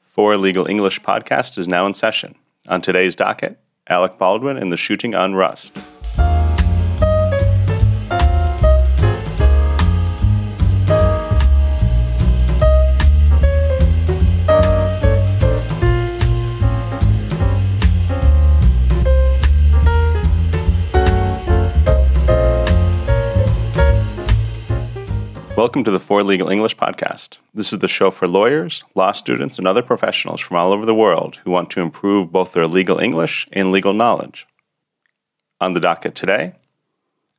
4 Legal English podcast is now in session. On today's docket, Alec Baldwin and the shooting on Rust. Welcome to the 4 Legal English podcast. This is the show for lawyers, law students, and other professionals from all over the world who want to improve both their legal English and legal knowledge. On the docket today,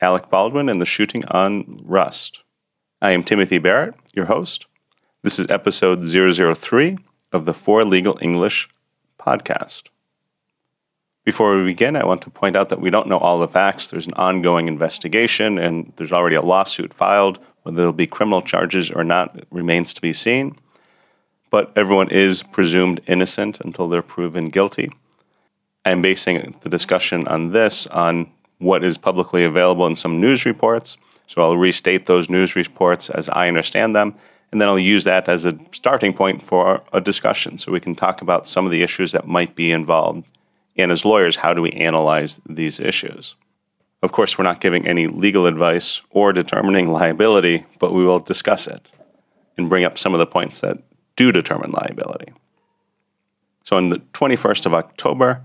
Alec Baldwin and the shooting on Rust. I am Timothy Barrett, your host. This is episode 003 of the 4 Legal English podcast. Before we begin, I want to point out that we don't know all the facts. There's an ongoing investigation, and there's already a lawsuit filed whether there'll be criminal charges or not remains to be seen. But everyone is presumed innocent until they're proven guilty. I'm basing the discussion on this on what is publicly available in some news reports. So I'll restate those news reports as I understand them, and then I'll use that as a starting point for a discussion so we can talk about some of the issues that might be involved. And as lawyers, how do we analyze these issues? Of course, we're not giving any legal advice or determining liability, but we will discuss it and bring up some of the points that do determine liability. So, on the 21st of October,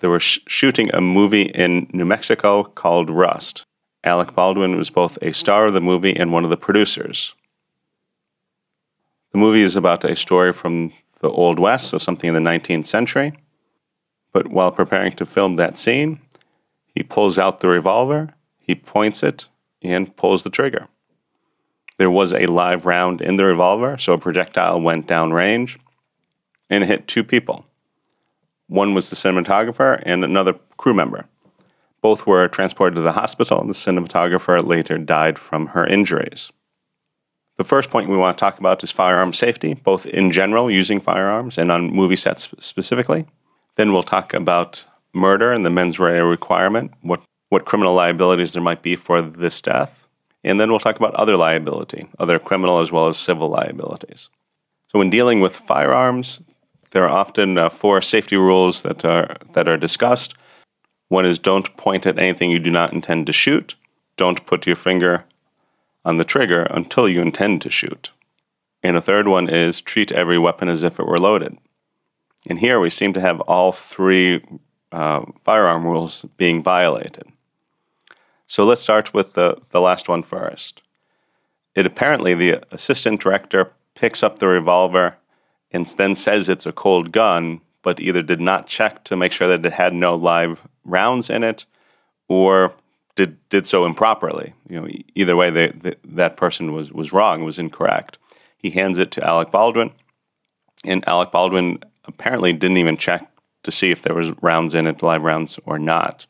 they were sh- shooting a movie in New Mexico called Rust. Alec Baldwin was both a star of the movie and one of the producers. The movie is about a story from the Old West, so something in the 19th century. But while preparing to film that scene, he pulls out the revolver, he points it, and pulls the trigger. There was a live round in the revolver, so a projectile went downrange and hit two people. One was the cinematographer and another crew member. Both were transported to the hospital, and the cinematographer later died from her injuries. The first point we want to talk about is firearm safety, both in general, using firearms, and on movie sets specifically. Then we'll talk about murder and the mens rea requirement, what, what criminal liabilities there might be for this death. And then we'll talk about other liability, other criminal as well as civil liabilities. So, when dealing with firearms, there are often uh, four safety rules that are, that are discussed. One is don't point at anything you do not intend to shoot. Don't put your finger on the trigger until you intend to shoot. And a third one is treat every weapon as if it were loaded. And here we seem to have all three uh, firearm rules being violated. So let's start with the, the last one first. It apparently, the assistant director picks up the revolver and then says it's a cold gun, but either did not check to make sure that it had no live rounds in it or did, did so improperly. You know, either way, they, they, that person was, was wrong, was incorrect. He hands it to Alec Baldwin, and Alec Baldwin apparently didn't even check to see if there was rounds in it, live rounds or not.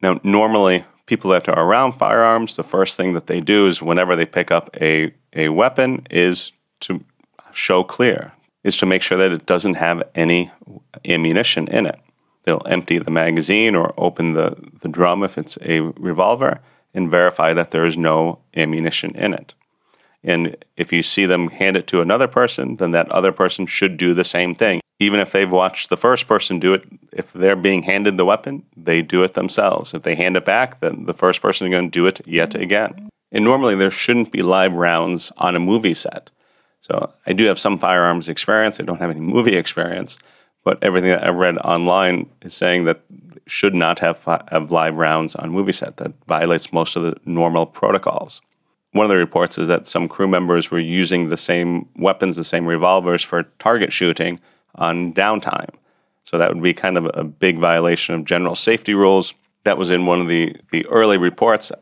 Now, normally people that are around firearms, the first thing that they do is whenever they pick up a, a weapon is to show clear, is to make sure that it doesn't have any ammunition in it. They'll empty the magazine or open the, the drum if it's a revolver and verify that there is no ammunition in it. And if you see them hand it to another person, then that other person should do the same thing even if they've watched the first person do it, if they're being handed the weapon, they do it themselves. If they hand it back, then the first person is going to do it yet again. And normally there shouldn't be live rounds on a movie set. So I do have some firearms experience. I don't have any movie experience, but everything that I've read online is saying that should not have, have live rounds on movie set. That violates most of the normal protocols. One of the reports is that some crew members were using the same weapons, the same revolvers for target shooting on downtime. So that would be kind of a big violation of general safety rules. That was in one of the, the early reports.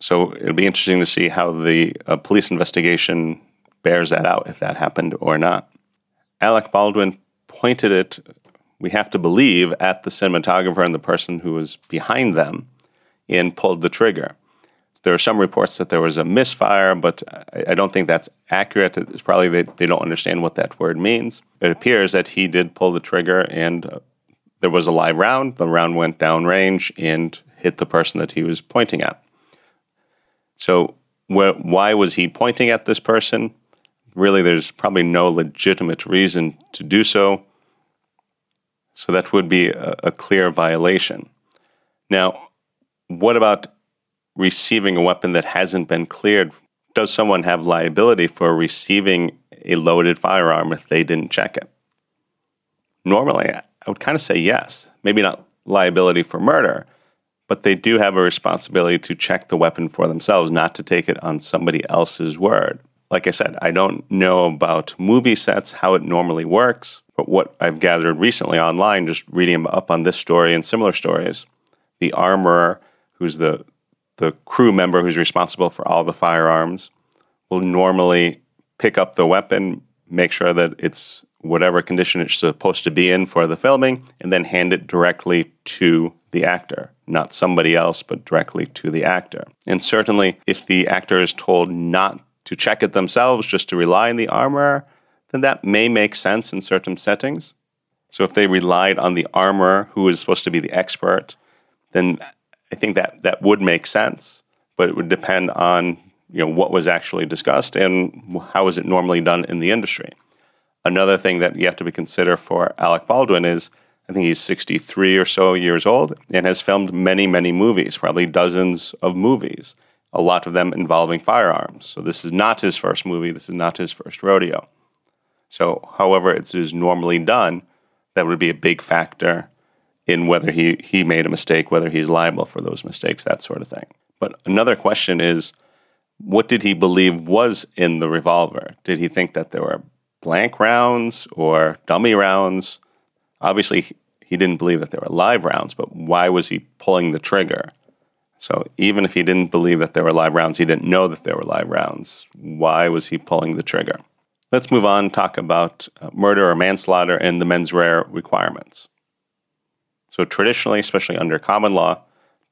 So it'll be interesting to see how the uh, police investigation bears that out, if that happened or not. Alec Baldwin pointed it, we have to believe, at the cinematographer and the person who was behind them and pulled the trigger. There are some reports that there was a misfire, but I, I don't think that's accurate. It's probably they, they don't understand what that word means. It appears that he did pull the trigger and uh, there was a live round. The round went downrange and hit the person that he was pointing at. So wh- why was he pointing at this person? Really, there's probably no legitimate reason to do so. So that would be a, a clear violation. Now, what about receiving a weapon that hasn't been cleared? Does someone have liability for receiving a loaded firearm if they didn't check it? Normally, I would kind of say yes. Maybe not liability for murder, but they do have a responsibility to check the weapon for themselves, not to take it on somebody else's word. Like I said, I don't know about movie sets, how it normally works, but what I've gathered recently online, just reading up on this story and similar stories, the armorer, who's the the crew member who's responsible for all the firearms, will normally pick up the weapon, make sure that it's whatever condition it's supposed to be in for the filming, and then hand it directly to the actor, not somebody else, but directly to the actor. And certainly, if the actor is told not to check it themselves, just to rely on the armorer, then that may make sense in certain settings. So if they relied on the armorer, who is supposed to be the expert, then I think that that would make sense. But it would depend on you know what was actually discussed and how is it normally done in the industry. Another thing that you have to be consider for Alec Baldwin is I think he's 63 or so years old and has filmed many, many movies, probably dozens of movies, a lot of them involving firearms. So this is not his first movie, this is not his first rodeo. So, however, it is normally done, that would be a big factor in whether he, he made a mistake, whether he's liable for those mistakes, that sort of thing. But another question is what did he believe was in the revolver? Did he think that there were blank rounds or dummy rounds? Obviously, he didn't believe that there were live rounds, but why was he pulling the trigger? So even if he didn't believe that there were live rounds, he didn't know that there were live rounds. Why was he pulling the trigger? Let's move on talk about uh, murder or manslaughter and the mens rea requirements. So traditionally, especially under common law,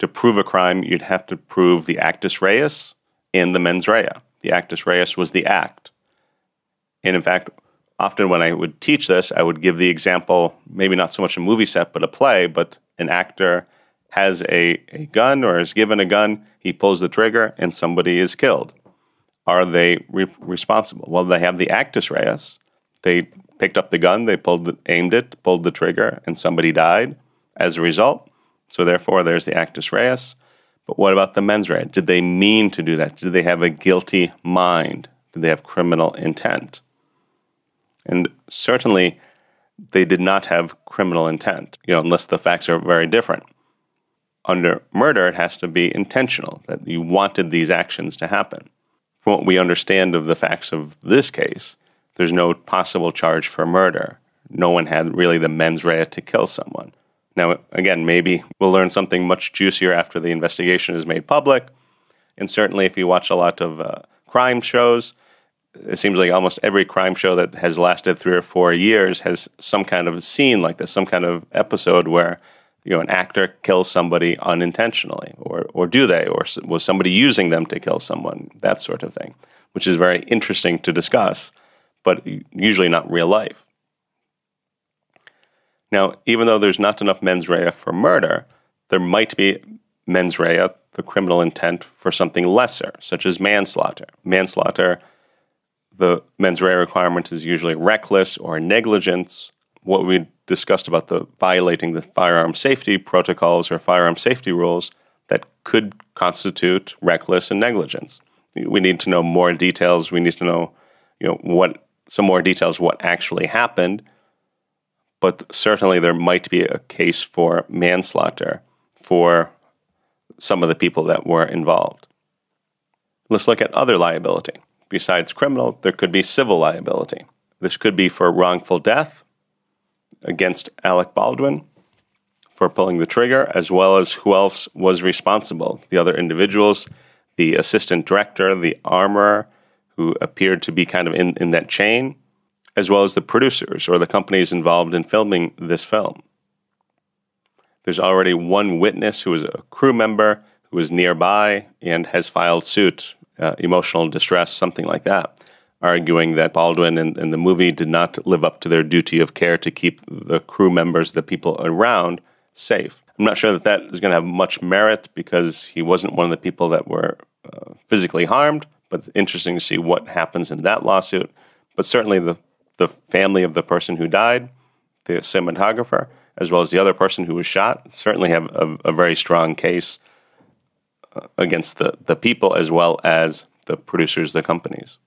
to prove a crime, you'd have to prove the actus reus and the mens rea. The actus reus was the act. And in fact, often when I would teach this, I would give the example, maybe not so much a movie set, but a play, but an actor has a, a gun or is given a gun, he pulls the trigger, and somebody is killed. Are they re- responsible? Well, they have the actus reus. They picked up the gun, they pulled, the, aimed it, pulled the trigger, and somebody died as a result. So therefore, there's the actus reus. But what about the mens rea? Did they mean to do that? Did they have a guilty mind? Did they have criminal intent? And certainly, they did not have criminal intent, you know, unless the facts are very different. Under murder, it has to be intentional, that you wanted these actions to happen. From what we understand of the facts of this case, there's no possible charge for murder. No one had really the mens rea to kill someone. Now, again, maybe we'll learn something much juicier after the investigation is made public. And certainly, if you watch a lot of uh, crime shows, it seems like almost every crime show that has lasted three or four years has some kind of scene like this, some kind of episode where you know an actor kills somebody unintentionally, or or do they, or was somebody using them to kill someone, that sort of thing, which is very interesting to discuss, but usually not real life. Now, even though there's not enough mens rea for murder, there might be mens rea, the criminal intent for something lesser, such as manslaughter. Manslaughter the mens rea requirement is usually reckless or negligence. What we discussed about the violating the firearm safety protocols or firearm safety rules that could constitute reckless and negligence. We need to know more details. We need to know, you know, what some more details what actually happened. But certainly there might be a case for manslaughter for some of the people that were involved. Let's look at other liability. Besides criminal, there could be civil liability. This could be for wrongful death against Alec Baldwin for pulling the trigger, as well as who else was responsible the other individuals, the assistant director, the armorer, who appeared to be kind of in, in that chain, as well as the producers or the companies involved in filming this film. There's already one witness who is a crew member who is nearby and has filed suit uh, emotional distress, something like that, arguing that Baldwin and, and the movie did not live up to their duty of care to keep the crew members, the people around, safe. I'm not sure that that is going to have much merit because he wasn't one of the people that were uh, physically harmed, but interesting to see what happens in that lawsuit. But certainly the, the family of the person who died, the cinematographer, as well as the other person who was shot, certainly have a, a very strong case uh, against the, the people as well as the producers, the companies.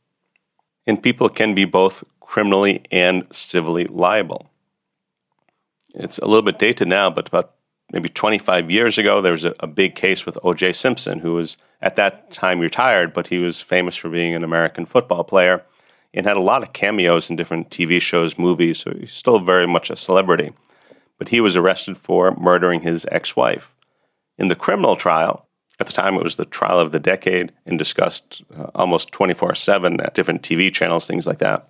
And people can be both criminally and civilly liable. It's a little bit dated now, but about maybe 25 years ago, there was a, a big case with O.J. Simpson, who was at that time retired, but he was famous for being an American football player and had a lot of cameos in different TV shows, movies, so he's still very much a celebrity. But he was arrested for murdering his ex wife. In the criminal trial, at the time it was the trial of the decade and discussed uh, almost 24 7 at different TV channels, things like that.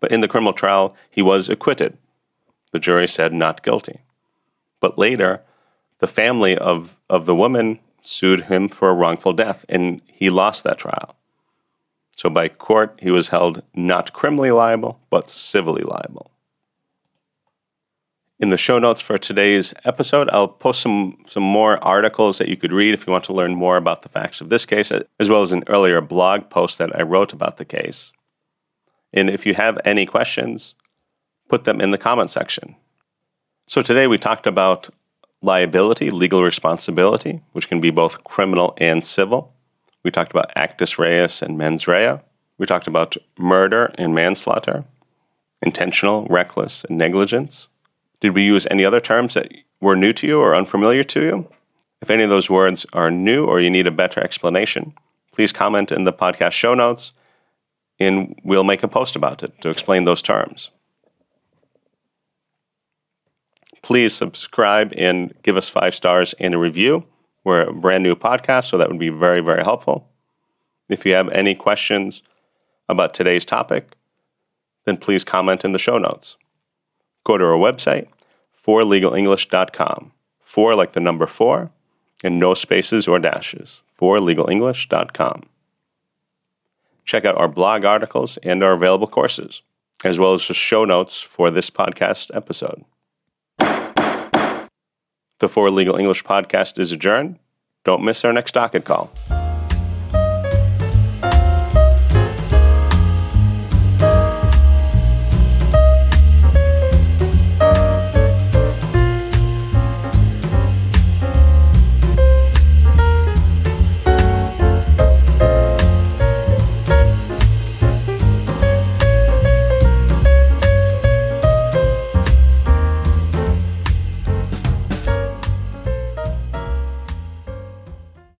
But in the criminal trial, he was acquitted. The jury said not guilty. But later, the family of, of the woman sued him for a wrongful death, and he lost that trial. So by court, he was held not criminally liable, but civilly liable. In the show notes for today's episode, I'll post some, some more articles that you could read if you want to learn more about the facts of this case, as well as an earlier blog post that I wrote about the case. And if you have any questions, put them in the comment section. So today we talked about liability, legal responsibility, which can be both criminal and civil. We talked about actus reus and mens rea. We talked about murder and manslaughter, intentional, reckless, and negligence. Did we use any other terms that were new to you or unfamiliar to you? If any of those words are new or you need a better explanation, please comment in the podcast show notes and we'll make a post about it to explain those terms. Please subscribe and give us five stars and a review. We're a brand new podcast, so that would be very, very helpful. If you have any questions about today's topic, then please comment in the show notes. Go to our website, 4legalenglish.com. For like the number four, and no spaces or dashes. 4legalenglish.com. Check out our blog articles and our available courses, as well as the show notes for this podcast episode. The 4 Legal English podcast is adjourned. Don't miss our next docket call.